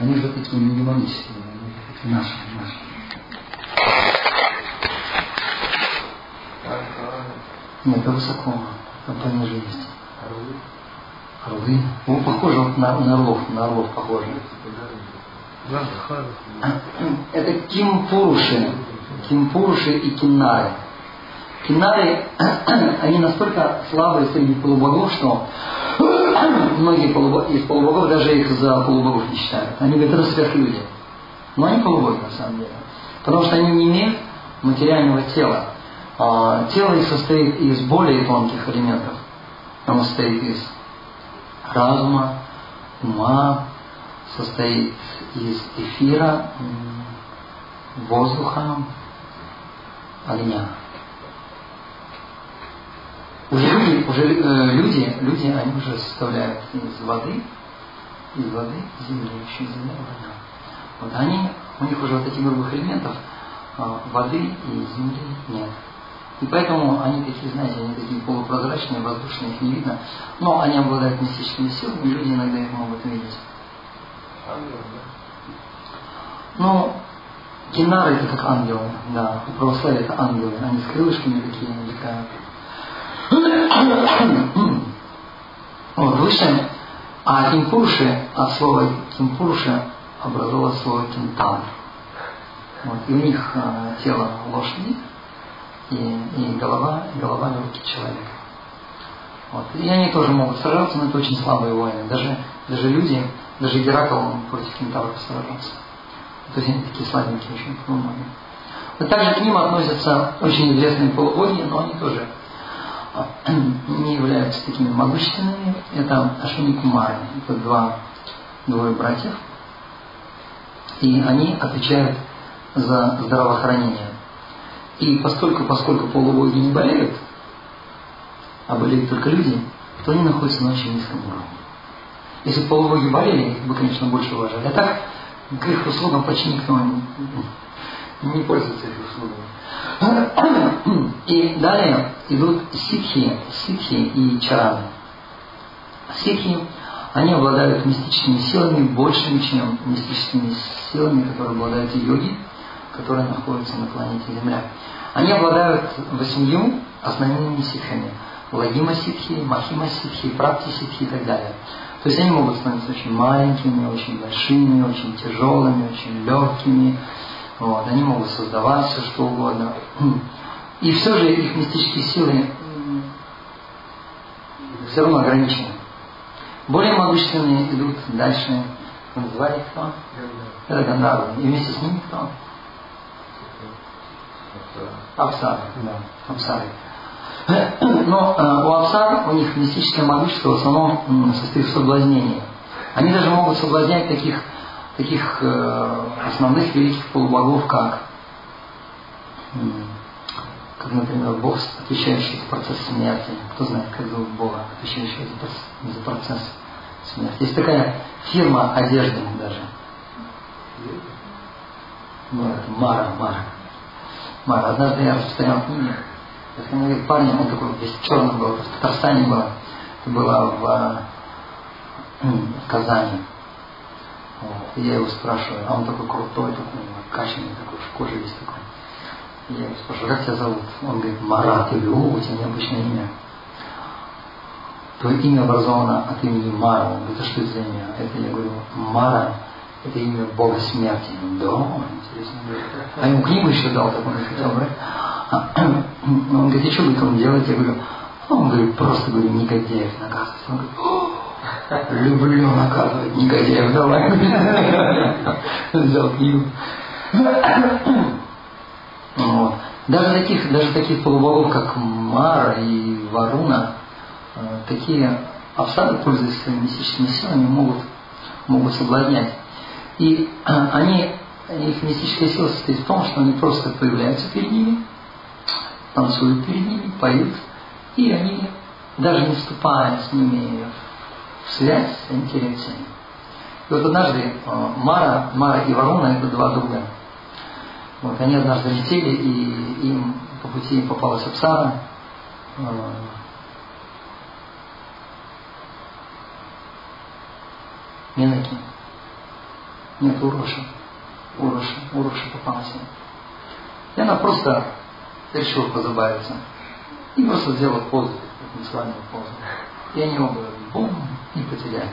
Они же такие не демонические, они такие наши, наши. Нет, это высоко, там пониже есть. Орлы? Ну, похоже вот на, на орлов, на орлов похоже. Это кимпуруши. Кимпуруши и киннары. Киннары, они настолько слабые среди полубогов, что многие из полубогов даже их за полубогов не считают. Они говорят, это сверхлюди. Но они полубоги на самом деле. Потому что они не имеют материального тела. А, тело их состоит из более тонких элементов. Оно состоит из разума, ума, состоит из эфира, воздуха, огня. Уже люди, уже э, люди, люди, они уже составляют из воды, из воды, земли, еще земля, вода. Вот они, у них уже вот этих грубых элементов э, воды и земли нет. И поэтому они такие, знаете, они такие полупрозрачные, воздушные, их не видно. Но они обладают мистическими силами, и люди иногда их могут видеть. Ну, кинары это как ангелы, да. У православия это ангелы. Они с крылышками такие летают. Вот, выше. А кимпурши, от слова кимпурши образовалось слово кентавр. Вот, и у них э, тело лошади, и, и голова, и голова руки человека. Вот. И они тоже могут сражаться, но это очень слабые воины. Даже, даже люди, даже Геракл против кентавров сражался. То есть они такие слабенькие очень полумаги. Вот также к ним относятся очень известные полубоги, но они тоже а, не являются такими могущественными. Это Ашвини Кумары. Это два, двое братьев. И они отвечают за здравоохранение и поскольку, поскольку полубоги не болеют, а болеют только люди, то они находятся на очень низком уровне. Если бы полубоги болели, их бы, конечно, больше уважали. А так, к их услугам почти никто не, пользуется их услугами. И далее идут ситхи, ситхи и чараны. Ситхи, они обладают мистическими силами большими, чем мистическими силами, которые обладают йоги, которые находятся на планете Земля. Они обладают восемью основными ситхами. Лагима ситхи, махима ситхи, прапти ситхи и так далее. То есть они могут становиться очень маленькими, очень большими, очень тяжелыми, очень легкими. Вот. Они могут создавать все что угодно. И все же их мистические силы все равно ограничены. Более могущественные идут дальше. Вы называли кто? Это Гандавы. И вместе с ними кто? Апсары, да, апсары. Но э, у апсар, у них мистическое могущество в основном состоит в соблазнении. Они даже могут соблазнять таких, таких э, основных великих полубогов, как, как, например, Бог, отвечающий за процесс смерти. Кто знает, как зовут Бога, отвечающего за, за процесс смерти. Есть такая фирма одежды даже. Нет, Мара, Мара. Мара. Однажды я распространял книги, я остановил парня, он такой весь черный был, в Татарстане было, это было в, в Казани. И я его спрашиваю, а он такой крутой, такой каченый, такой, в коже весь такой. И я его спрашиваю, как тебя зовут? Он говорит, Марат. Я говорю, у тебя необычное имя. Твое имя образовано от имени Мара. Он говорит, а что это за имя? Это я говорю, Мара это имя Бога смерти. Да, интересно. А ему книгу еще дал, так он хотел брать. Он говорит, и что вы там делаете? Я говорю, «Ну, он говорит, просто говорю, негодяев наказывать. Он говорит, люблю наказывать негодяев, давай. Взял. Даже таких, даже таких полубогов, как Мара и Варуна, э, такие обсады, пользуясь своими мистическими силами, могут, могут соблазнять. И они, их мистическая сила состоит в том, что они просто появляются перед ними, танцуют перед ними, поют, и они, даже не вступая с ними связь, они теряются. И вот однажды э, Мара, Мара и Варона это два друга. Вот, они однажды летели, и им по пути попалась Апсара, э, Минаки. Нет, Уроша. Уроша. Уроша попалась. И она просто решила позабавиться. И просто сделала позу, танцевальную позу. И они оба бум, и потеряли.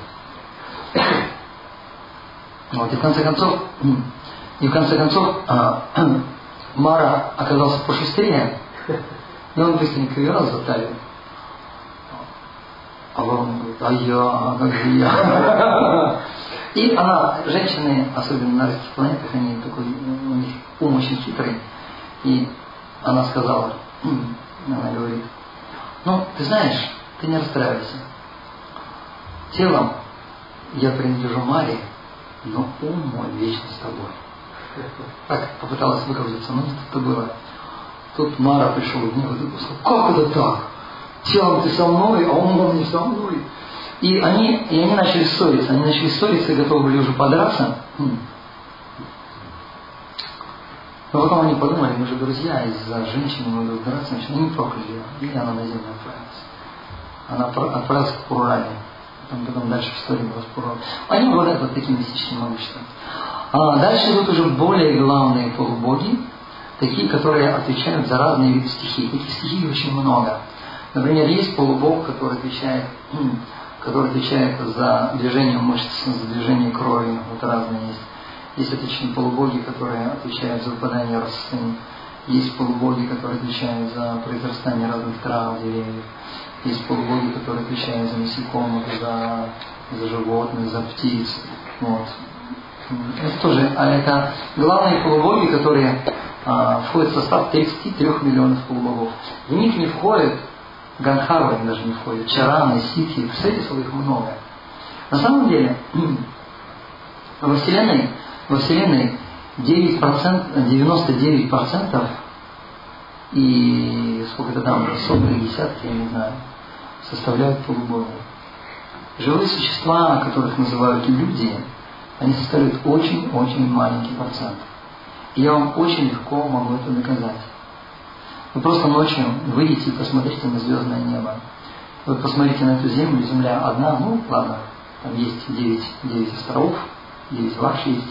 Вот, и в конце концов, и в конце концов, а, Мара оказался пошустрее, и он быстренько ее раз за талию. А он говорит, а я, как же я? И она, женщины, особенно на русских планетах, они такой, у них ум очень хитрый. И она сказала, она говорит, ну, ты знаешь, ты не расстраивайся. Телом я принадлежу Маре, но ум мой вечно с тобой. Так попыталась выкрутиться, но не тут-то было. Тут Мара пришел в гнев и сказал, как это так? Телом ты со мной, а умом не со мной. И они, и они начали ссориться. Они начали ссориться и готовы были уже подраться. Хм. Но потом они подумали, мы же друзья, из-за женщины мы будем драться, значит, они прокляли. И она на землю отправилась. Она отправилась к Пуране. Там потом дальше в истории была Пурана. Они обладают вот таким мистическим могуществом. А дальше идут уже более главные полубоги, такие, которые отвечают за разные виды стихий. Таких стихий очень много. Например, есть полубог, который отвечает, который отвечает за движение мышц, за движение крови, вот разные есть. Есть отличные полубоги, которые отвечают за выпадание ростын. Есть полубоги, которые отвечают за произрастание разных трав, деревьев. Есть полубоги, которые отвечают за насекомых, за, за животных, за птиц. Вот. Это тоже, а это главные полубоги, которые а, входят в состав 33 миллионов полубогов. В них не входят Ганхарвы даже не входят, Чараны, Ситхи, представляете, их много. На самом деле, во Вселенной, во Вселенной 9%, 99% и сколько-то там, сотни, десятки, я не знаю, составляют полубогов. Живые существа, которых называют люди, они составляют очень-очень маленький процент. И я вам очень легко могу это доказать. Вы просто ночью выйдете и посмотрите на звездное небо. Вы посмотрите на эту землю, земля одна, ну ладно, там есть 9, 9 островов, 9 ваш есть,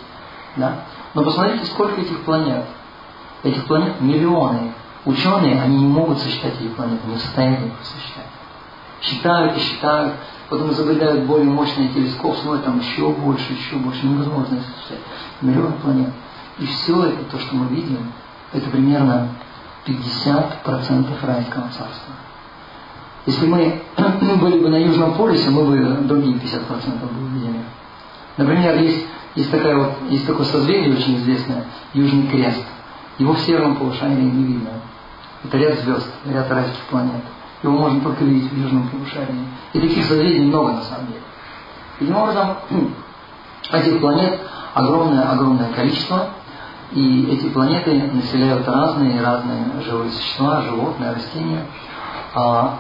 да? Но посмотрите, сколько этих планет. Этих планет миллионы. Ученые, они не могут сосчитать эти планеты, не в состоянии их сосчитать. Считают и считают, потом изобретают более мощный телескоп, смотрят там еще больше, еще больше, невозможно сосчитать. Миллион планет. И все это, то, что мы видим, это примерно 50% райского царства. Если мы были бы на Южном полюсе, мы бы другие 50% бы увидели. Например, есть, есть, такая вот, есть такое созвездие очень известное, Южный Крест. Его в северном полушарии не видно. Это ряд звезд, ряд райских планет. Его можно только видеть в южном полушарии. И таких созвездий много на самом деле. Таким образом, этих планет огромное-огромное количество. И эти планеты населяют разные разные живые существа, животные, растения. А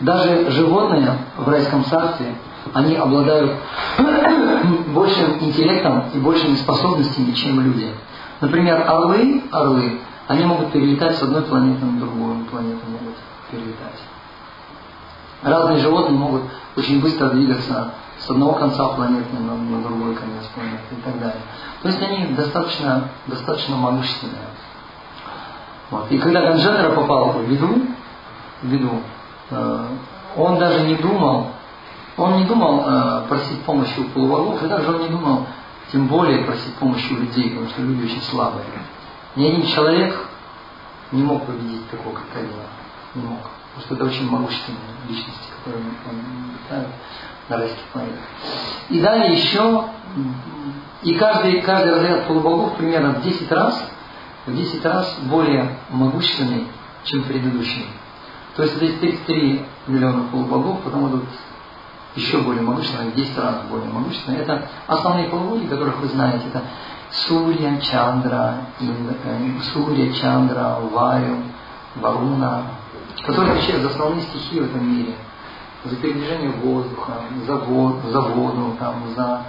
даже животные в райском царстве, они обладают большим интеллектом и большими способностями, чем люди. Например, орлы, орлы, они могут перелетать с одной планеты на другую планету, могут перелетать. Разные животные могут очень быстро двигаться с одного конца планеты на, на другой конец планеты и так далее. То есть они достаточно, достаточно могущественные. Вот. И когда Ганджетера попал в беду, в беду э, он даже не думал, он не думал э, просить помощи у полубогов, и даже он не думал тем более просить помощи у людей, потому что люди очень слабые. Ни один человек не мог победить такого, как Калина. Не мог. Потому что это очень могущественные личности, которые он летают на райских планетах. И далее еще, и каждый, каждый разряд полубогов примерно в 10 раз, в 10 раз более могущественный, чем предыдущий. То есть здесь 33 миллиона полубогов, потом идут еще более могущественные, в 10 раз более могущественные. Это основные полубоги, которых вы знаете. Это Сурья, Чандра, э, Сурья, Чандра, Варю, Варуна, которые отвечают за основные стихии в этом мире – за передвижение воздуха, за, вод, за воду, там, за,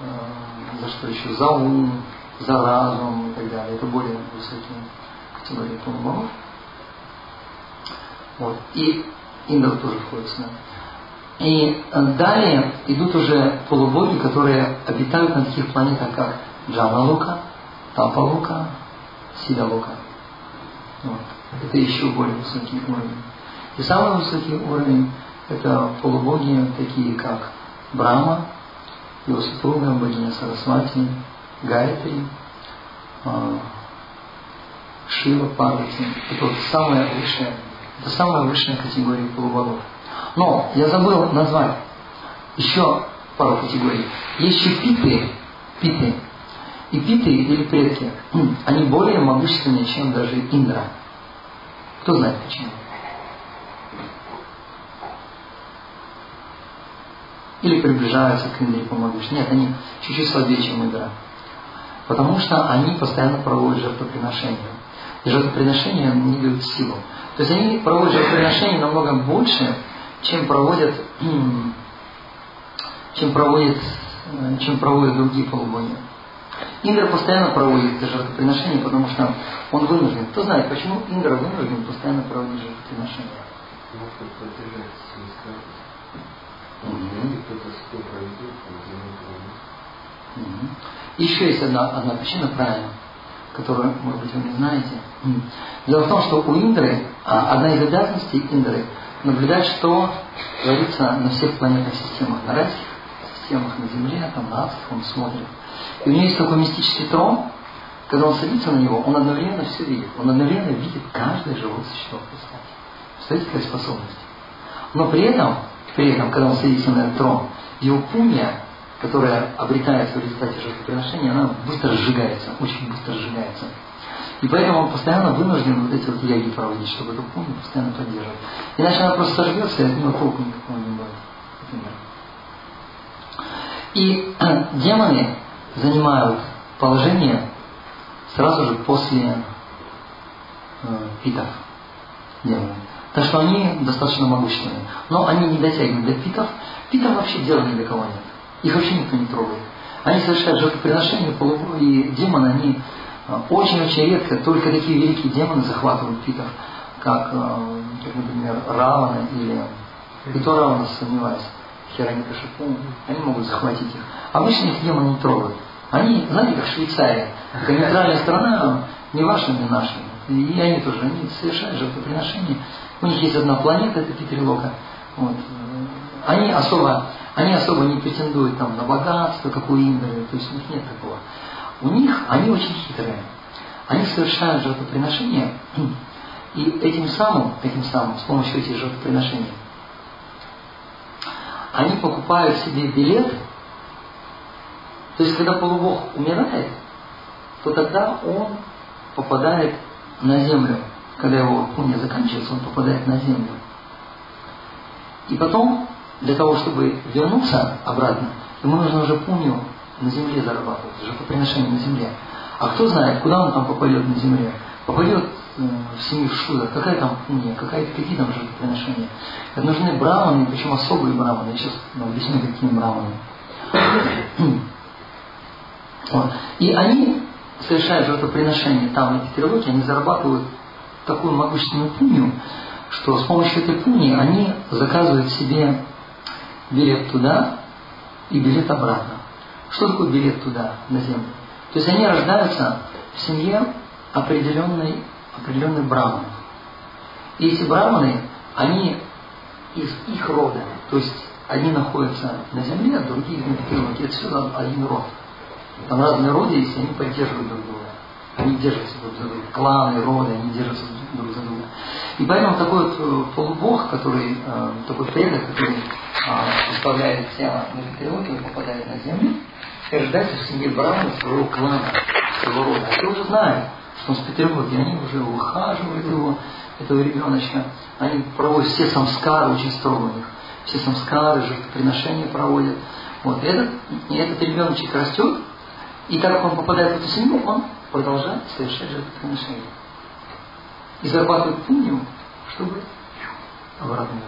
э, за что еще, за ум, за разум и так далее. Это более высокие категории полубогов. Вот. И Индра тоже входит сюда. И э, далее идут уже полубоги, которые обитают на таких планетах, как Джана Лука, Тапа Лука, Сида Лука. Вот. Это еще более высокий уровень. И самый высокий уровень – это полубоги, такие как Брама, его супруга, богиня Сарасвати, Гайтри, э, Шива, Парвати. Это вот самая высшая, это самая высшая категория полубогов. Но я забыл назвать еще пару категорий. Есть еще питы, питы. И питы или предки, они более могущественные, чем даже Индра. Кто знает почему? Или приближаются к Индре по могуществу. Нет, они чуть-чуть слабее, чем Индра. Потому что они постоянно проводят жертвоприношения. И жертвоприношения не дают силу. То есть они проводят жертвоприношения намного больше, чем проводят, чем проводят, чем проводят другие полубоги. Индра постоянно проводит жертвоприношения, потому что он вынужден. Кто знает, почему Индра вынужден постоянно проводить жертвоприношения? Еще есть одна, одна причина, правильно, которую, может быть, вы не знаете. Дело в том, что у Индры, а, одна из обязанностей Индры наблюдать, что творится на всех планетных системах, на райских системах, на Земле, там, на Астах, он смотрит. И у него есть такой мистический трон, когда он садится на него, он одновременно все видит. Он одновременно видит каждое живое существо. Представляете, какая способность? Но при этом, при этом, когда он садится на этот трон, его пунья, которая обретается в результате жертвоприношения, она быстро сжигается, очень быстро сжигается. И поэтому он постоянно вынужден вот эти вот яги проводить, чтобы эту пункту постоянно поддерживать. Иначе она просто сожгется, и от нее толку никакого не будет. Например. И демоны занимают положение сразу же после э, питов демоны. Так что они достаточно могущественны. Но они не дотягивают до питов. Питов вообще дела ни до кого нет. Их вообще никто не трогает. Они совершают жертвоприношения, и демоны, они очень-очень редко только такие великие демоны захватывают питов, как, э, как например, Равана или... И то Равана, сомневаюсь, Хероника Шипу, они могут захватить их. Обычно их демоны не трогают. Они, знаете, как Швейцария, как нейтральная страна, не ваша, не наша. И они тоже, они совершают жертвоприношения. У них есть одна планета, это Петрилока. Вот. Они особо, они особо не претендуют там, на богатство, как у Индры, то есть у них нет такого. У них они очень хитрые. Они совершают жертвоприношения, и этим самым, этим самым, с помощью этих жертвоприношений, они покупают себе билет, то есть когда полубог умирает, то тогда он попадает на землю. Когда его пуня заканчивается, он попадает на землю. И потом, для того, чтобы вернуться обратно, ему нужно уже пуню на земле зарабатывать, жертвоприношение на земле. А кто знает, куда он там попадет на земле? Попадет э, в семью Шуда, какая там пуния, какая, какие там жертвоприношения. Это нужны браманы, причем особые браманы. Я сейчас ну, объясню, какие браманы. И они совершают жертвоприношение там, на Петерлоке, они зарабатывают такую могущественную пунию, что с помощью этой пунии они заказывают себе билет туда и билет обратно. Что такое билет туда, на землю? То есть они рождаются в семье определенной, определенной браманы. И эти браманы, они из их рода, то есть одни находятся на земле, а другие на петле. Это все один род. Там разные роды есть, они поддерживают друг друга. Они держатся друг за друга. Кланы, роды, они держатся друг за друга. И поэтому такой вот э, полубог, который, э, такой предок, который э, оставляет тело на петле, и попадает на землю, и рождается в семье Брахмы своего клана, своего рода. А уже знают, что он с Петербурга, они уже ухаживают его, этого ребеночка. Они проводят все самскары очень строго у них. Все самскары, жертвоприношения проводят. Вот. И этот, и этот ребеночек растет, и так как он попадает в эту семью, он продолжает совершать жертвоприношения. И зарабатывает пунью, чтобы обратно.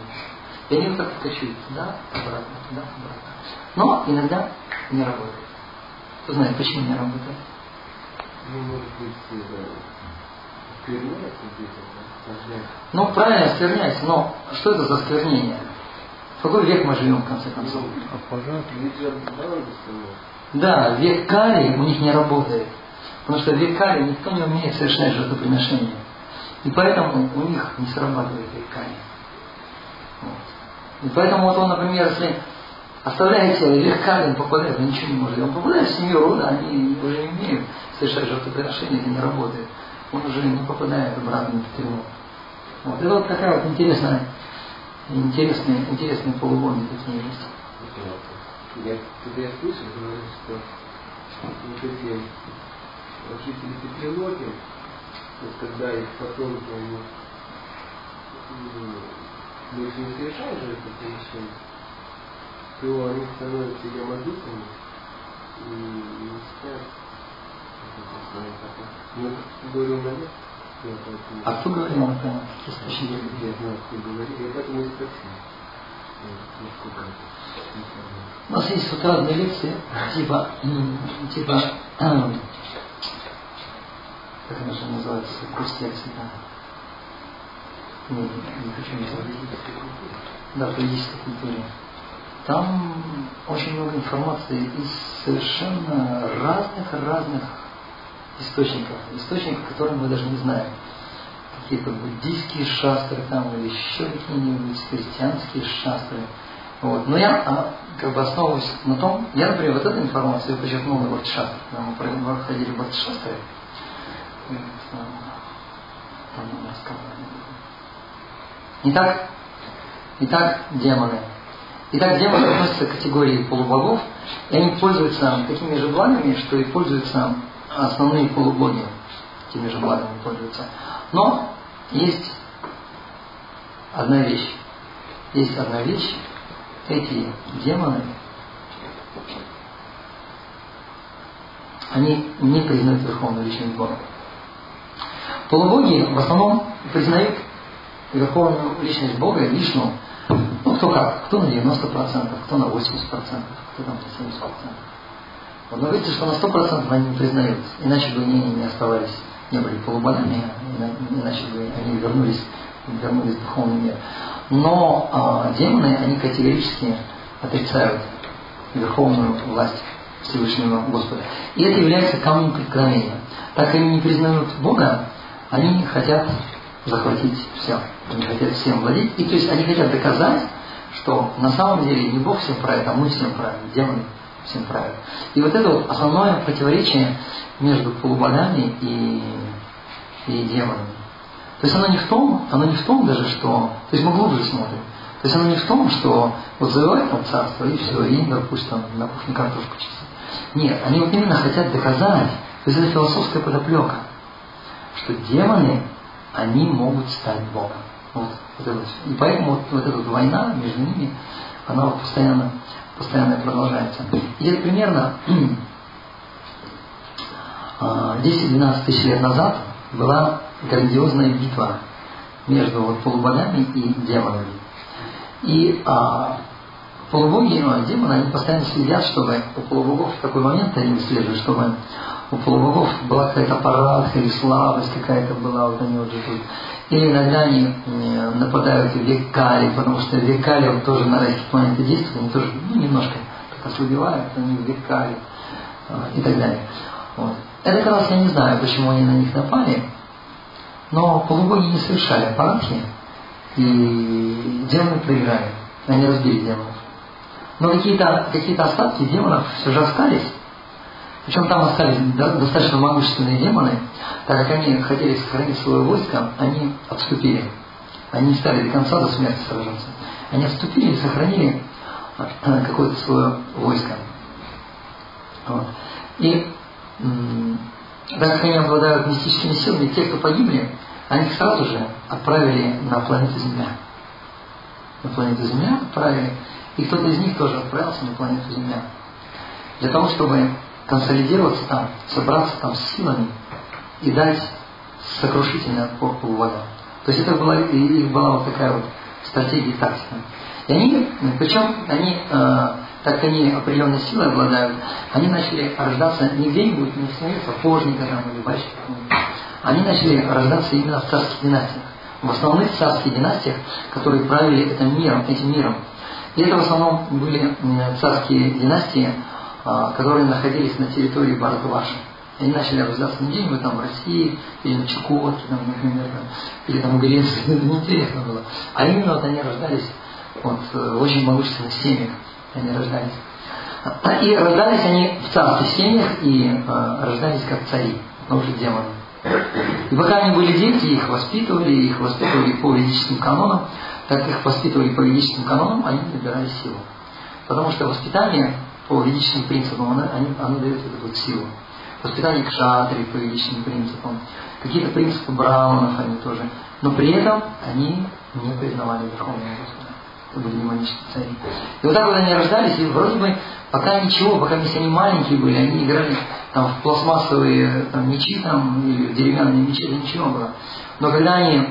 И они вот так качают туда, обратно, туда, обратно. Но иногда не работает. Кто знает, почему не работает? Ну, может быть, скверняется где-то, Ну, правильно, скверняется, но что это за сквернение? В какой век мы живем, в конце концов? А пожар? Да, век Кали у них не работает. Потому что в век Кали никто не умеет совершать жертвоприношения. И поэтому у них не срабатывает Кали. Вот. И поэтому вот он, например, если оставляете век Кали, он попадает, он ничего не может. Он попадает в семью рода, они уже не умеют совершать жертвоприношения, это не работает. Он уже не попадает обратно в тюрьму. Вот. Это вот такая вот интересная, интересные, интересные полугоны такие есть. Я, когда я слышал, говорят, что вот эти жители Петрилоки, то есть когда их потомки, они больше не совершают же это превышение, то они становятся ямадутами и не спят. Ну, как говорил на поэтому... А кто говорил это? Я знаю, кто говорит, я поэтому и спросил. У нас есть вот разные лекции, типа, м, типа, эм, как она называется, курс лекций, да. Не, не хочу не. Да, в политической культуре. Там очень много информации из совершенно разных-разных источников. Источников, которые мы даже не знаем. Какие-то буддийские шастры там, или еще какие-нибудь христианские шастры. Вот. Но я а, как бы основываюсь на том, я, например, вот эту информацию почерпнул на Бхактишастре, когда мы проходили Бхактишастры. Там у нас команда. Итак, итак, демоны. Итак, демоны относятся к категории полубогов, и они пользуются такими же благами, что и пользуются основные полубоги. Теми же благами пользуются. Но есть одна вещь. Есть одна вещь. Эти демоны, они не признают верховную личность Бога. Полубоги в основном признают верховную личность Бога, Вишну, ну кто как, кто на 90%, кто на 80%, кто там на 70%. Вот, но видите, что на 100% они не признают, иначе бы они не оставались, не были полубогами, ина- иначе бы они вернулись, вернулись в духовный мир. Но а, демоны, они категорически отрицают верховную власть Всевышнего Господа. И это является камнем преткновения. Так они не признают Бога, они хотят захватить все. Они хотят всем владеть. И то есть они хотят доказать, что на самом деле не Бог всем правит, а мы всем правим, демоны всем правят. И вот это вот основное противоречие между полубогами и, и демонами. То есть оно не в том, оно не в том даже, что... То есть мы глубже смотрим. То есть оно не в том, что вот завоевать там царство и все, и там на кухне картошку чистят. Нет, они вот именно хотят доказать, то есть это философская подоплека, что демоны, они могут стать Богом. Вот, вот это. И поэтому вот, вот эта война между ними, она вот постоянно, постоянно продолжается. И где-то примерно а, 10-12 тысяч лет назад была грандиозная битва между вот полубогами и демонами. И а, полубоги и ну, демоны, они постоянно следят, чтобы у полубогов в такой момент они выслеживают, чтобы у полубогов была какая-то парадка или слабость какая-то была, вот они вот живут. Или иногда они нападают в векали, потому что векали вот тоже на райских планетах действуют, они тоже ну, немножко так ослабевают, они в векали э, и так далее. Вот. Это как раз я не знаю, почему они на них напали, но полубоги не совершали парадки, и демоны проиграли. Они разбили демонов. Но какие-то какие остатки демонов все же остались. Причем там остались достаточно могущественные демоны, так как они хотели сохранить свое войско, они отступили. Они не стали до конца до смерти сражаться. Они отступили и сохранили э, какое-то свое войско. Вот. И так как они обладают мистическими силами, те, кто погибли, они их сразу же отправили на планету Земля. На планету Земля отправили. И кто-то из них тоже отправился на планету Земля. Для того, чтобы консолидироваться там, собраться там с силами и дать сокрушительный отпор полуводам. То есть это была, их была вот такая вот стратегия и тактика. И они, причем они, э, так они определенной силой обладают, они начали рождаться не где-нибудь, не в семье сапожника там, или батчика. Они начали рождаться именно в царских династиях. В основных царских династиях, которые правили этим миром, этим миром. И это в основном были царские династии, а, которые находились на территории Бардваши. Они начали не где-нибудь там в России, или на Чукотке, там, например, там, или там в Греции, это неинтересно было. А именно вот они рождались вот, э, в очень могущественных семьях. Они рождались. И рождались они в царских семьях и э, рождались как цари, но уже демоны. И пока они были дети, их воспитывали, их воспитывали по ведическим канонам, так их воспитывали по ведическим канонам, они набирали силу. Потому что воспитание по ведическим принципам, оно, оно дает эту вот силу. Воспитание кшатри по ведическим принципам, какие-то принципы браунов они тоже. Но при этом они не признавали Верховного Господа. Это были демонические цари. И вот так вот они рождались, и вроде бы пока ничего, пока если они маленькие были, они играли там в пластмассовые там, мечи там, или деревянные мечи, это ничего было. Но когда они,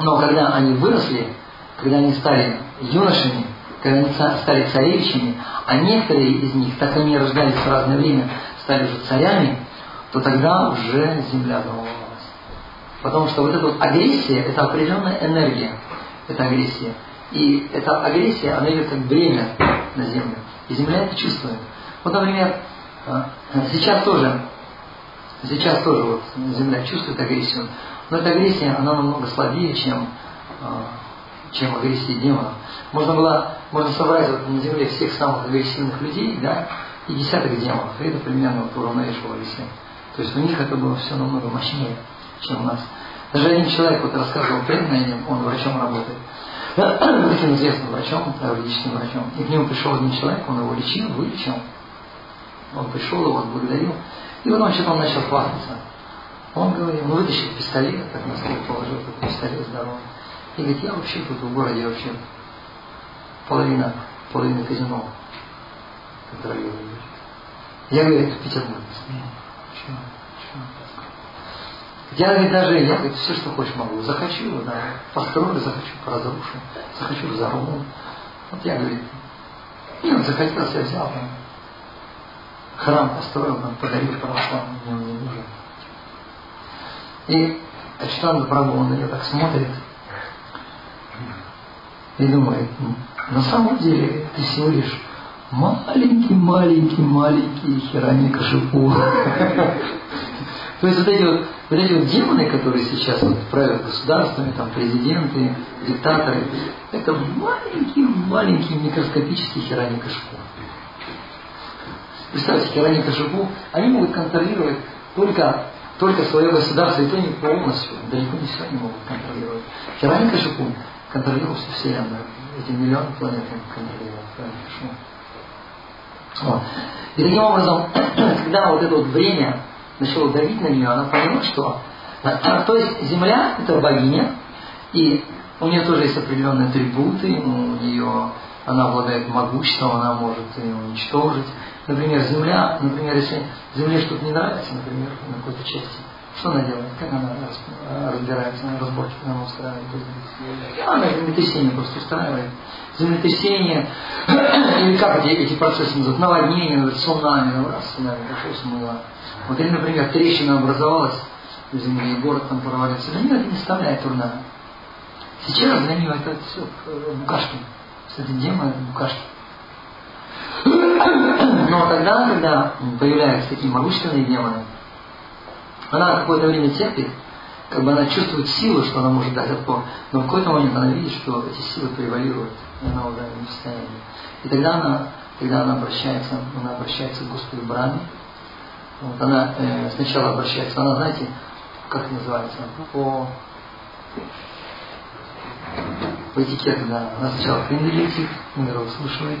но когда они выросли, когда они стали юношами, когда они стали царевичами, а некоторые из них, так они рождались в разное время, стали уже царями, то тогда уже земля заволновалась. Потому что вот эта вот агрессия, это определенная энергия, это агрессия. И эта агрессия, она идет как бремя на землю. И земля это чувствует. Вот, например, а, сейчас тоже, сейчас тоже вот земля чувствует агрессию, но эта агрессия, она намного слабее, чем, а, чем агрессия демонов. Можно было, можно собрать вот на земле всех самых агрессивных людей, да, и десяток демонов, и это примерно вот уравновешивали все. То есть у них это было все намного мощнее, чем у нас. Даже один человек вот рассказывал преданный, он врачом работает, таким известным врачом, юридическим врачом. И к нему пришел один человек, он его лечил, вылечил. Он пришел, его отблагодарил. И что-то он начал хвастаться. Он говорил, ну вытащил пистолет, так на стол положил такой пистолет здоровый. И говорит, я вообще тут в городе вообще половина, половина казино контролирую. Я говорю, это в Петербурге. Чего? Чего? Я говорит, даже, я говорит, все, что хочешь могу. Захочу, да, построю, захочу, разрушу, захочу, взорву. Вот я, говорит, нет, захотелось, я взял, там, храм построил, там, подарил православным, мне он не нужен. И Ачтанда Прабhu, он на нее так смотрит и думает, на самом деле ты всего лишь маленький, маленький, маленький Хирани Кашипу. То есть вот эти вот, вот эти вот демоны, которые сейчас вот правят государствами, там президенты, диктаторы, это маленький, маленький микроскопический хераникашпу. Представьте, хераникашпу, они могут контролировать только, только свое государство, и то не полностью, далеко не все они могут контролировать. Хераникашпу контролирует всю Вселенную. Эти миллионы планет контролируют хераникашпу. Вот. И таким образом, когда вот это вот время начало давить на нее, она поняла, что... То есть Земля – это богиня, и у нее тоже есть определенные атрибуты, у нее она обладает могуществом, она может ее уничтожить. Например, Земля, например, если Земле что-то не нравится, например, на какой-то части, что она делает? Как она разбирается, она разборки она устраивает? Она землетрясение просто устраивает. Землетрясение, или как эти, эти процессы называют, наводнение, цунами, раз цунами пошел, смыло. Вот или, например, трещина образовалась в земле, и город там провалился. Для нее это не составляет труда. Сейчас для нее это все э, букашки. Кстати, демон это букашки. Но тогда, когда появляются такие могущественные демоны, она какое-то время терпит, как бы она чувствует силу, что она может дать отпор, но в какой-то момент она видит, что эти силы превалируют, и она уже не в состоянии. И тогда она, тогда она обращается, она обращается к Господу Браме, вот она э, сначала обращается, она, знаете, как называется, по, по этикету, да. Она сначала к Индре летит, Индра выслушивает,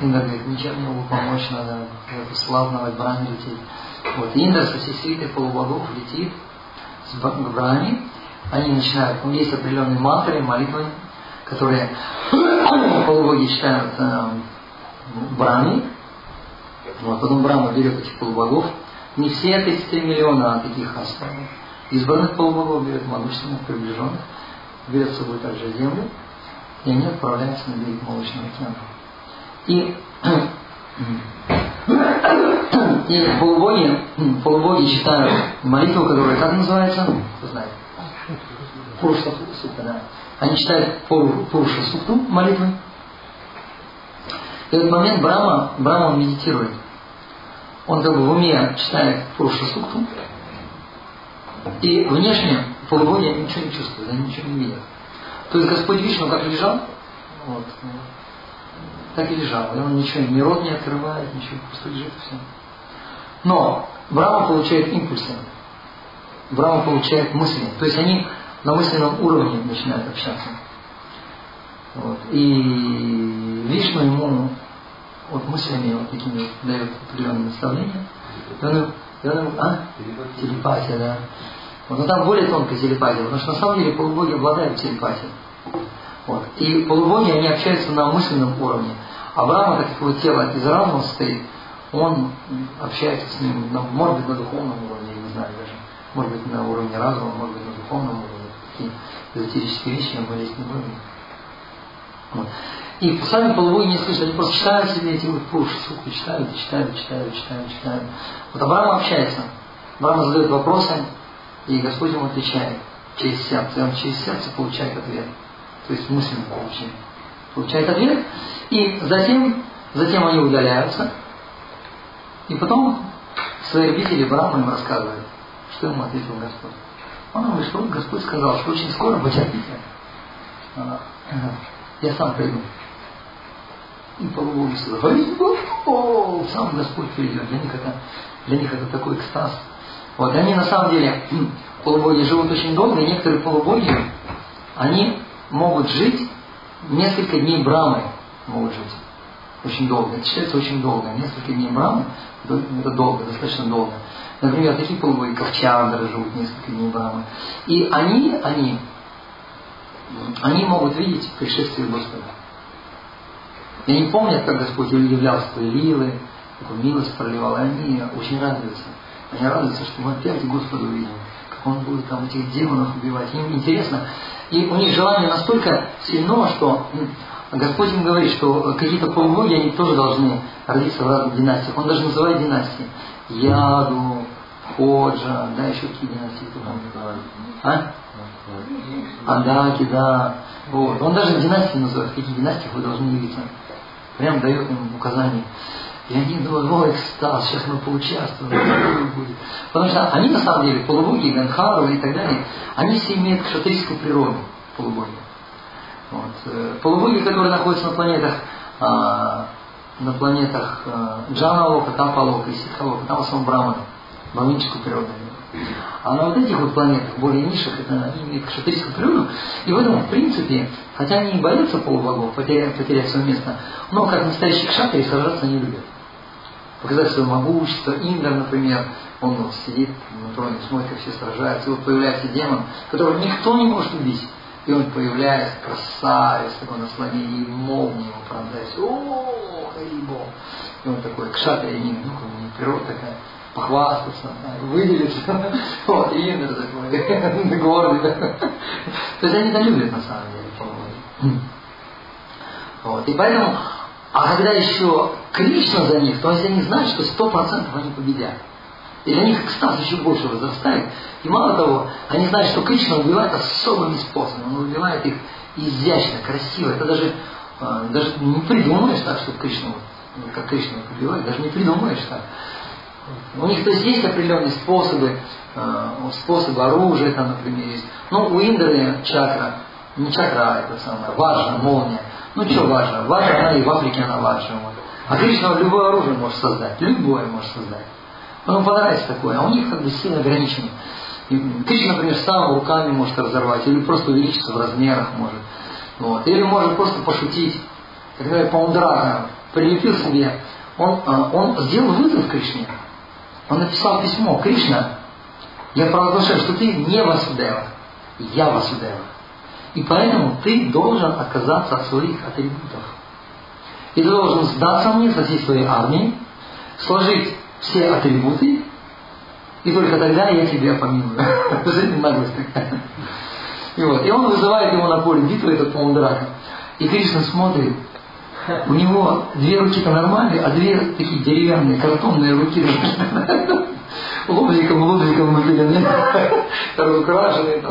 Индра говорит, ничем не могу помочь, надо славного Браме лететь. Вот, Индра со всей свитой полубогов летит с Брами, они начинают, ну, есть определенные мантры, молитвы, которые полубоги читают э, Брами, вот, потом Брама берет этих полубогов, не все 33 миллиона, а таких остальных. Избранных полубогов берет могущественных, приближенных, берет с собой также землю, и они отправляются на берег Молочного океана. И, и полубоги, полубоги читают молитву, которая как называется? Кто знает? Пуруша Сукта, да. Они читают Пуруша Сукту молитвы, И в этот момент Брама, Брама он медитирует. Он как бы в уме читает Пуруша Сукту, и внешне полубоги ничего не чувствуют, они ничего не видят. То есть Господь Вишну как лежал, вот, так и лежал. И он ничего, ни рот не открывает, ничего, просто лежит и все. Но Брама получает импульсы. Брама получает мысли. То есть они на мысленном уровне начинают общаться. Вот. И Вишну ему вот мыслями вот такими вот дает определенные наставления. И он, и он, а? Телепатия, да. Вот, но там более тонкая телепатия, потому что на самом деле полубоги обладают телепатией. Вот. И полубоги, они общаются на мысленном уровне. Авраам, так как его тело из разума состоит, он общается с ним, на, может быть, на духовном уровне, я не знаю даже. Может быть, на уровне разума, может быть, на духовном уровне. Такие эзотерические вещи мы лезть не будем. Вот. И сами полубоги не слышат, они просто читают себе эти вот пуши, суку, читают, читают, читают, читают, читают. Вот Авраам общается. Авраам задает вопросы, и Господь ему отвечает через сердце. И он через сердце получает ответ. То есть мысленно получает. Получает ответ. И затем, затем они удаляются. И потом свои родители Брахма им рассказывают, что ему ответил Господь. Он говорит, что Господь сказал, что очень скоро потерпите. Я сам приду. И полубоги сказали, о, сам Господь придет. Для них это, для них это такой экстаз. Вот, они на самом деле, полубоги живут очень долго, и некоторые полубоги, они могут жить несколько дней брамы, могут жить. Очень долго. Это считается очень долго. Несколько дней брамы, это долго, достаточно долго. Например, такие полубоги, как живут несколько дней брамы. И они, они, они могут видеть пришествие Господа. И они помнят, как Господь являлся своей лилы, какую милость проливал, и они очень радуются. Они радуются, что мы опять Господа увидим, Он будет там этих демонов убивать. Им интересно. И у них желание настолько сильно, что Господь им говорит, что какие-то полубоги, они тоже должны родиться в разных династиях. Он даже называет династии. Яду, Ходжа, да, еще какие династии кто А? Адаки, да. Вот. Он даже династии называет, какие династии вы должны явиться. Прям дает им указания. И они думают, ой, экстаз, сейчас мы поучаствуем. Потому что они на самом деле, полубоги, Ганхару и так далее, они все имеют кшатрийскую природу, полубоги. Вот. Э, полубоги, которые находятся на планетах, а, на планетах а, Джаналока, Тапалока и Ситхалока, там в основном браманы, браминическую природу. А на вот этих вот планетах, более низших, это они имеют кшатрийскую природу. И в этом, в принципе, хотя они не боятся полубогов, потерять, потерять свое место, но как настоящие кшатрии сражаться не любят показать свое могущество. Индра, например, он сидит на троне, смотрит, как все сражаются, и вот появляется демон, которого никто не может убить. И он появляется, красавец, такой на слоне, и молния его пронзается. О, Харибо! И он такой, кшатри, не, ну, не природа такая, похвастаться, выделиться. Вот, и Индра такой, гордый. То есть они это любят на самом деле, по-моему. Вот, и поэтому а когда еще Кришна за них, то есть они знают, что сто процентов они победят. И для них экстаз еще больше возрастает. И мало того, они знают, что Кришна убивает особыми способами. Он убивает их изящно, красиво. Это даже, э, даже не придумаешь так, что Кришна, ну, как Кришна убивает, даже не придумаешь так. У них то есть есть определенные способы, э, способы оружия, там, например, есть. Но у Индры чакра, не чакра, а это самое, важно, молния. Ну что важно? Важно, она и в Африке она важна. Вот. А Кришна любое оружие может создать. Любое может создать. Он понравится такое. А у них как бы силы ограничены. И Кришна, например, сам руками может разорвать, или просто увеличиться в размерах может. Вот. Или может просто пошутить. Когда я Паундрака прилепил себе, он, а, он сделал вызов Кришне. Он написал письмо, Кришна, я провозглашаю, что ты не Васудева, я Васудева. И поэтому ты должен отказаться от своих атрибутов. И ты должен сдаться мне со всей своей армией, сложить все атрибуты, и только тогда я тебя помилую. Жизнь наглость такая. И вот. И он вызывает его на поле битвы, этот Паундрака. И Кришна смотрит, у него две руки-то нормальные, а две такие деревянные, картонные руки. лобзиком, лобзиком выделены, разукрашенные.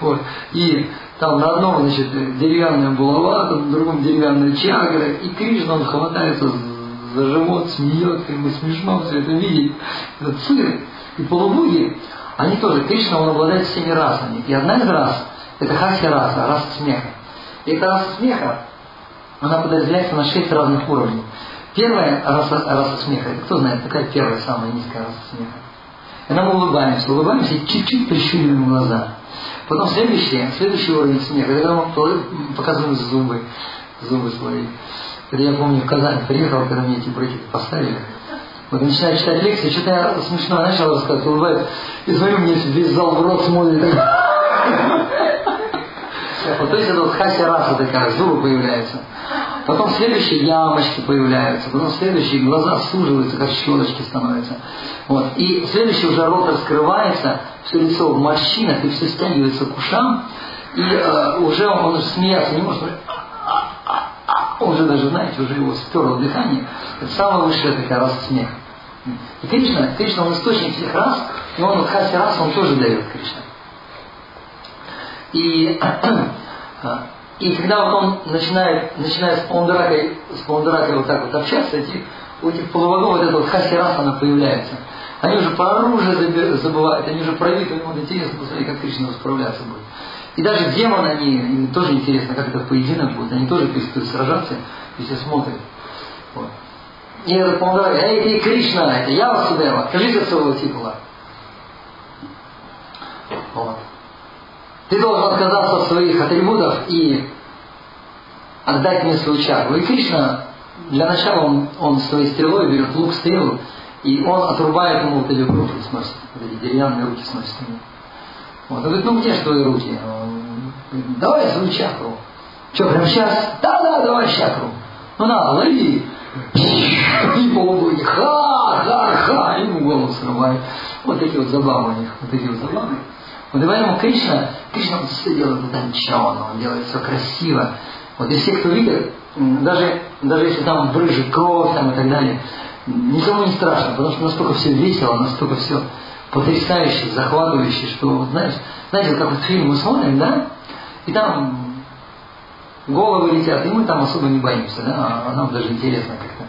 Вот. И там на одном, значит, деревянная булава, там на другом деревянная чакра, и Кришна, он хватается за живот, смеется, ему смешно все это видеть. Этот цирк. И полубоги, они тоже, Кришна, он обладает всеми расами. И одна из рас, это хасья раса, раса смеха. И эта раса смеха, она подразделяется на шесть разных уровней. Первая раса, раса смеха, кто знает, какая первая, самая низкая раса смеха? Это мы улыбаемся, улыбаемся и чуть-чуть прищуриваем глаза. Потом следующий, следующий уровень смеха, когда мы показываем зубы, зубы свои. Это я помню в Казань приехал, когда мне эти брекеты поставили. Вот я начинаю читать лекции, что-то я смешно начал рассказывать, улыбаюсь, и смотрю, мне весь зал в рот смотрит. Вот то есть это вот хася раса такая, зубы появляются. Потом следующие ямочки появляются, потом следующие глаза суживаются, как щелочки становятся. Вот. И следующий уже рот раскрывается, все лицо в морщинах, и все стягивается к ушам, и э, уже он, он смеяться не может, он уже даже, знаете, уже его сперло дыхание. Это самая высшая такая раса смеха. И Кришна, Кришна, он источник всех рас, и он вот хаси рас, он тоже дает Кришна. И, и когда вот он начинает, начинает с Паундуракой, с Паундуракой вот так вот общаться, эти, у этих полувагов вот эта вот хаси рас, она появляется. Они уже про оружие забывают, они уже про вид, им интересно посмотреть, как Кришна справляться будет. И даже демоны, они, им тоже интересно, как это поединок будет. Они тоже перестают сражаться, если смотрят. Вот. И этот помогает, эй, ты Кришна, это я вас Судева, откажись своего титула. Вот. Ты должен отказаться от своих атрибутов и отдать мне свою чакру. И Кришна, для начала он, он своей стрелой берет лук, стрелу, и он отрубает ему вот эти руки, сносит, вот эти деревянные руки сносит ему. Вот. Он говорит, ну где же твои руки? Он говорит, давай свою чакру. Что, прямо сейчас? Да, да, давай чакру. Ну на, лови. И полубоги, ха, ха, ха, ему голову срывает. Вот такие вот забавы у них, вот такие вот забавы. Вот и поэтому Кришна, Кришна он все делает утонченно, он делает все красиво. Вот и все, кто видит, даже, даже если там брыжет кровь там, и так далее, никому не страшно, потому что настолько все весело, настолько все потрясающий, захватывающий, что, знаешь, знаете, как вот фильм мы смотрим, да, и там головы летят, и мы там особо не боимся, да, а нам даже интересно как-то.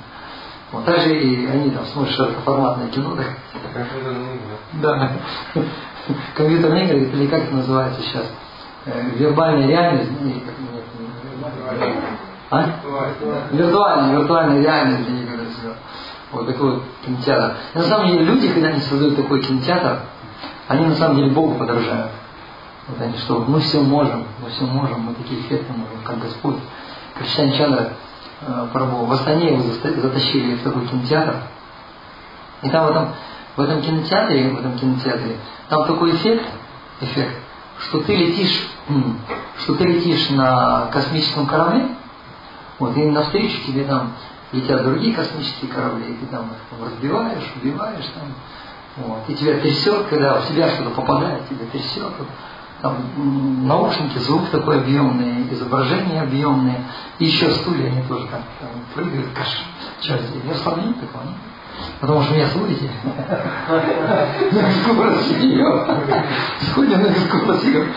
Вот так же и они там смотрят широкоформатное кино, да. Да. Компьютерные игры, или как это называется сейчас? Э, вербальная реальность, ну, а? Виртуальная, виртуальная реальность, они говорят, вот такой вот кинотеатр. И на самом деле люди, когда они создают такой кинотеатр, они на самом деле Богу подражают. Вот они что, мы все можем, мы все можем, мы такие эффекты можем, как Господь. Кришна Чандра э, Прабhu, в Астане его затащили в такой кинотеатр. И там в этом, в этом кинотеатре, в этом кинотеатре, там такой эффект, эффект, что ты летишь, что ты летишь на космическом корабле, вот, и навстречу тебе там летят другие космические корабли, и ты там их разбиваешь, убиваешь там. Вот. И тебя трясет, когда в тебя что-то попадает, тебя трясет. Вот. Там наушники, звук такой объемный, изображение объемные, и еще стулья, они тоже там, там прыгают, каш, здесь, я сравню такого, нет? Потому что меня слышите. На скорость ее. Сходим на ее.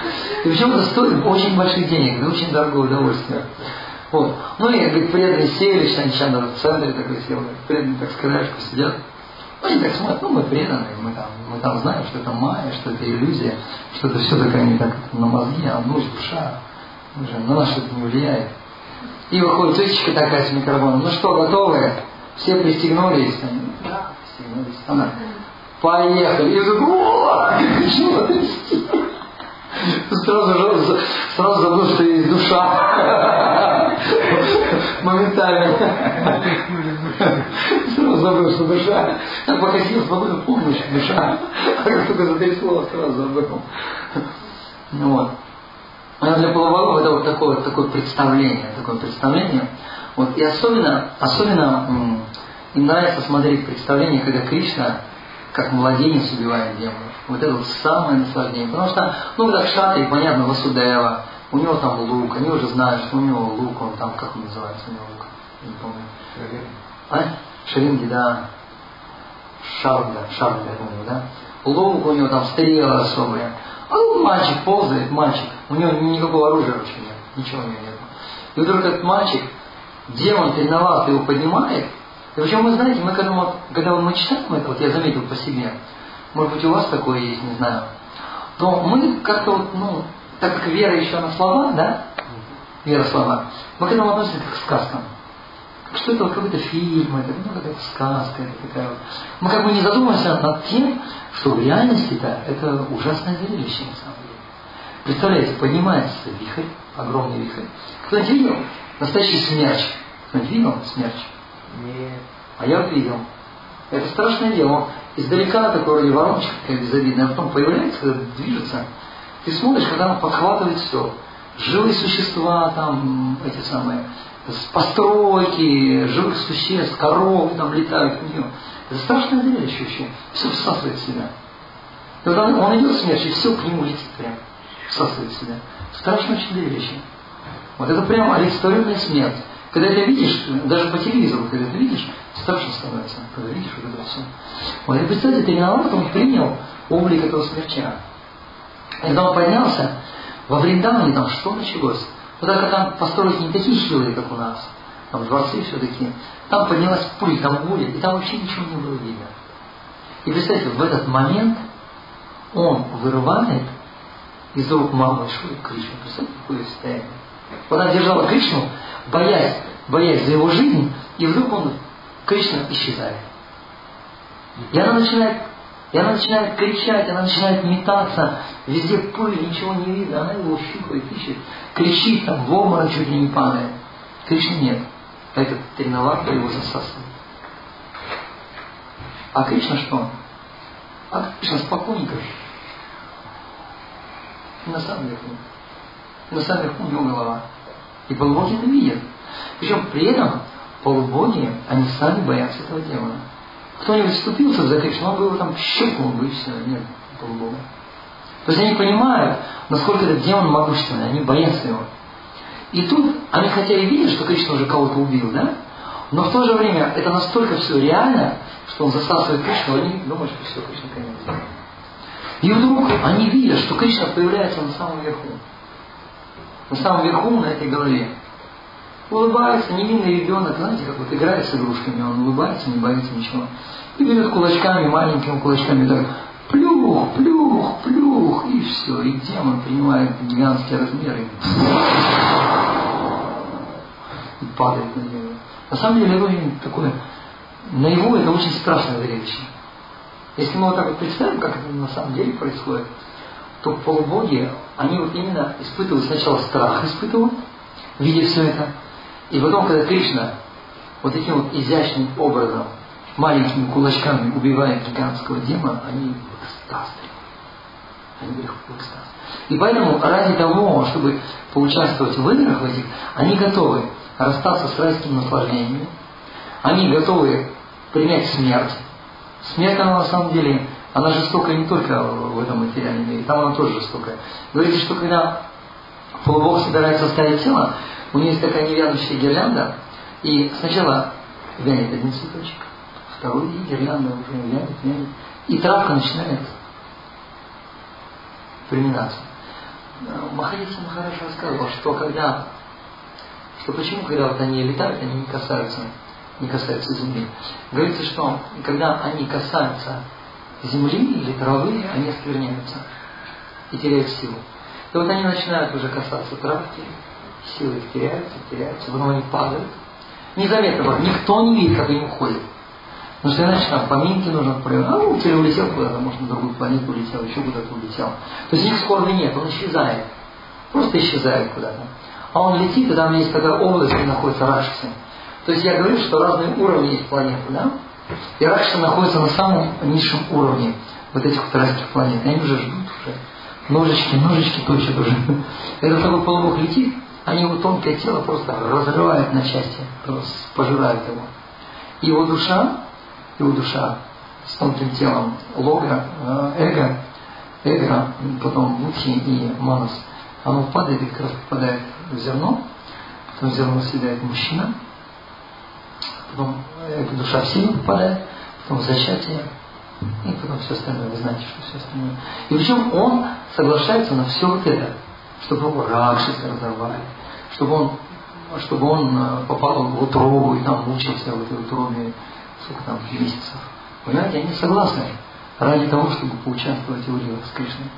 И причем это стоит очень больших денег, это очень дорогое удовольствие. Вот. Ну и, говорит, преданные сели, Шанчандра в центре такой сел, преданные так с краешку сидят. Ну, так смотрят, ну мы преданные, мы там, мы там знаем, что это майя, что это иллюзия, что это все такая не так на мозги, а ночь, душа. Уже на нас это не влияет. И выходит тычечка такая с микрофоном. Ну что, готовы? Все пристегнулись? Они, да, пристегнулись. Она, поехали. И говорит, Сразу, сразу забыл, что есть душа. Моментально. Сразу забыл, что душа. Сидел свободно, помнишь, душа. А как только затрясло, сразу забыл. Вот. А для полового это вот такое, такое представление, такое представление. Вот. И особенно, особенно им нравится смотреть представление, когда Кришна как младенец убивает демона. Вот это вот самое наслаждение. Потому что, ну, как шатри, понятно, Васудева, у него там лук, они уже знают, что у него лук, он там, как он называется у него лук, не помню. А? Шаринги, да. Шарда, Шарда, я думаю, да? Лук у него там стрелы особые. А ну, мальчик ползает, мальчик. У него никакого оружия вообще нет. Ничего у него нет. И вдруг этот мальчик, демон тренировал, его поднимает. И причем, вы знаете, мы когда, вот, когда мы читаем это, вот я заметил по себе, может быть, у вас такое есть, не знаю, то мы как-то вот, ну, так как вера еще на слова, да, вера слова, мы к этому относимся как к сказкам. Что это вот какой-то фильм, это ну, какая-то сказка, это такая вот. Мы как бы не задумываемся над тем, что в реальности-то это ужасное зрелище на самом деле. Представляете, поднимается вихрь, огромный вихрь. Кто-нибудь видел настоящий смерч? Кто-нибудь видел смерч? Нет. А я вот видел. Это страшное дело. Издалека такой вроде вороночка безобидная, а потом появляется, движется. Ты смотришь, когда он подхватывает все. Живые существа, там, эти самые, постройки, живых существ, коровы там летают в нее. Это страшное зрелище вообще. Все всасывает в себя. И вот он, он идет смерч, и все к нему летит прям. Всасывает в себя. Страшное очень зрелище. Вот это прям олицетворенная смерть. Когда ты видишь, даже по телевизору, когда ты видишь, страшно становится, когда видишь вот это все. Вот и представьте, тренировал, он принял облик этого смерча. И когда он поднялся, во Вриндаване там что началось? Вот так там построить не такие хилые, как у нас, там дворцы все-таки. Там поднялась пыль, там буря, и там вообще ничего не было видно. И представьте, в этот момент он вырывает из рук мамы Шуры Кришну. Представьте, какое состояние. Вот она держала Кришну, боясь, боясь за его жизнь, и вдруг он, Кришна исчезает. И она начинает, и она начинает кричать, она начинает метаться, везде пыль, ничего не видно, она его щупает, ищет, кричит, там в обморок чуть ли не падает. Кришны нет. Этот тренаварка его засасывает. А Кришна что? А Кришна спокойненько. На самом верху. На самом верху у него голова. И полубоги это видят. Причем при этом полубоги, они сами боятся этого демона. Кто-нибудь вступился за Кришну, он бы его там щелкнул бы и все. Нет, полубога. То есть они понимают, насколько этот демон могущественный, они боятся его. И тут они хотя и видят, что Кришна уже кого-то убил, да? Но в то же время это настолько все реально, что он засасывает Кришну, они думают, что все, Кришна конец. И вдруг они видят, что Кришна появляется на самом верху. На самом верху, на этой голове. Улыбается невинный ребенок, знаете, как вот играет с игрушками, он улыбается, не боится ничего. И берет кулачками, маленькими кулачками, так, плюх, плюх, плюх, и все. И демон принимает гигантские размеры. И падает на него. На самом деле, это очень такое, на его это очень страшное зрелище. Если мы вот так вот представим, как это на самом деле происходит, то полубоги, они вот именно испытывают сначала страх, испытывают, видя все это, и потом, когда Кришна вот таким вот изящным образом, маленькими кулачками убивает гигантского демона, они в экстаз Они были в экстаз. И поэтому ради того, чтобы поучаствовать в играх в этих, они готовы расстаться с райскими наслаждениями, они готовы принять смерть, Смерть, она на самом деле, она жестокая не только в этом материальном мире, там она тоже жестокая. Говорится, что когда полубог собирается оставить тело, у нее есть такая невянущая гирлянда, и сначала вянет один цветочек, второй, и гирлянда уже вянет, вянет, и травка начинает приминаться. Махариса Махараш рассказывал, что когда, что почему, когда вот они летают, они не касаются не касаются земли. Говорится, что когда они касаются земли или травы, они оскверняются и теряют силу. И вот они начинают уже касаться травки, силы теряются, теряются, потом они падают. Незаметно, никто не видит, как они уходят. Потому что иначе там поминки нужно проявить. А он теперь улетел куда-то, может, на другую планету улетел, еще куда-то улетел. То есть их скорби нет, он исчезает. Просто исчезает куда-то. А он летит, и там есть такая область, где находится Рашкси. То есть я говорю, что разные уровни есть планеты, да? И Ракша находится на самом низшем уровне вот этих вот райских планет. И они уже ждут уже. Ножички, ножички точат уже. Этот такой полубог летит, они его тонкое тело просто разрывают на части, пожирают его. Его душа, его душа с тонким телом лога, э, эго, эго, потом мудхи и манас, оно падает и как раз попадает в зерно, потом в зерно съедает мужчина, потом эта душа в силу попадает, потом зачатие, и потом все остальное. Вы знаете, что все остальное. И причем он соглашается на все вот это, чтобы его ракшисы разорвали, чтобы он, чтобы он э, попал в утробу и там мучился в этой утробе сколько там месяцев. Понимаете, они согласны ради того, чтобы поучаствовать в лилах с Кришной.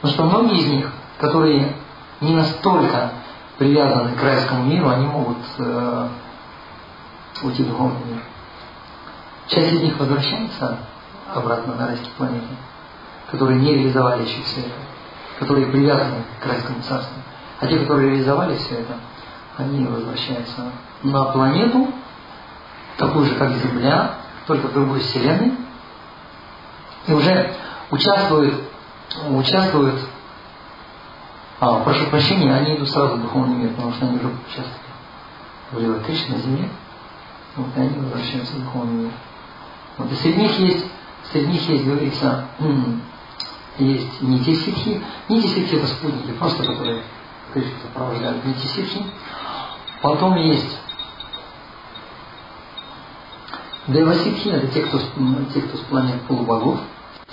Потому что многие из них, которые не настолько привязаны к райскому миру, они могут э, уйти в духовный мир. Часть из них возвращается обратно на райские планеты, которые не реализовали еще все которые привязаны к райскому царству. А те, которые реализовали все это, они возвращаются на планету, такую же, как Земля, только в другой вселенной, и уже участвуют, участвуют а, прошу прощения, они идут сразу в духовный мир, потому что они уже участвовали в Лила Кришне на земле, вот, и они возвращаются в духовный мир. Вот, и среди них есть, среди них есть, говорится, есть нити ситхи. Нити ситхи это спутники, просто которые Кришну сопровождают ситхи. Потом есть Деваситхи, это те, кто, те, кто с планет полубогов,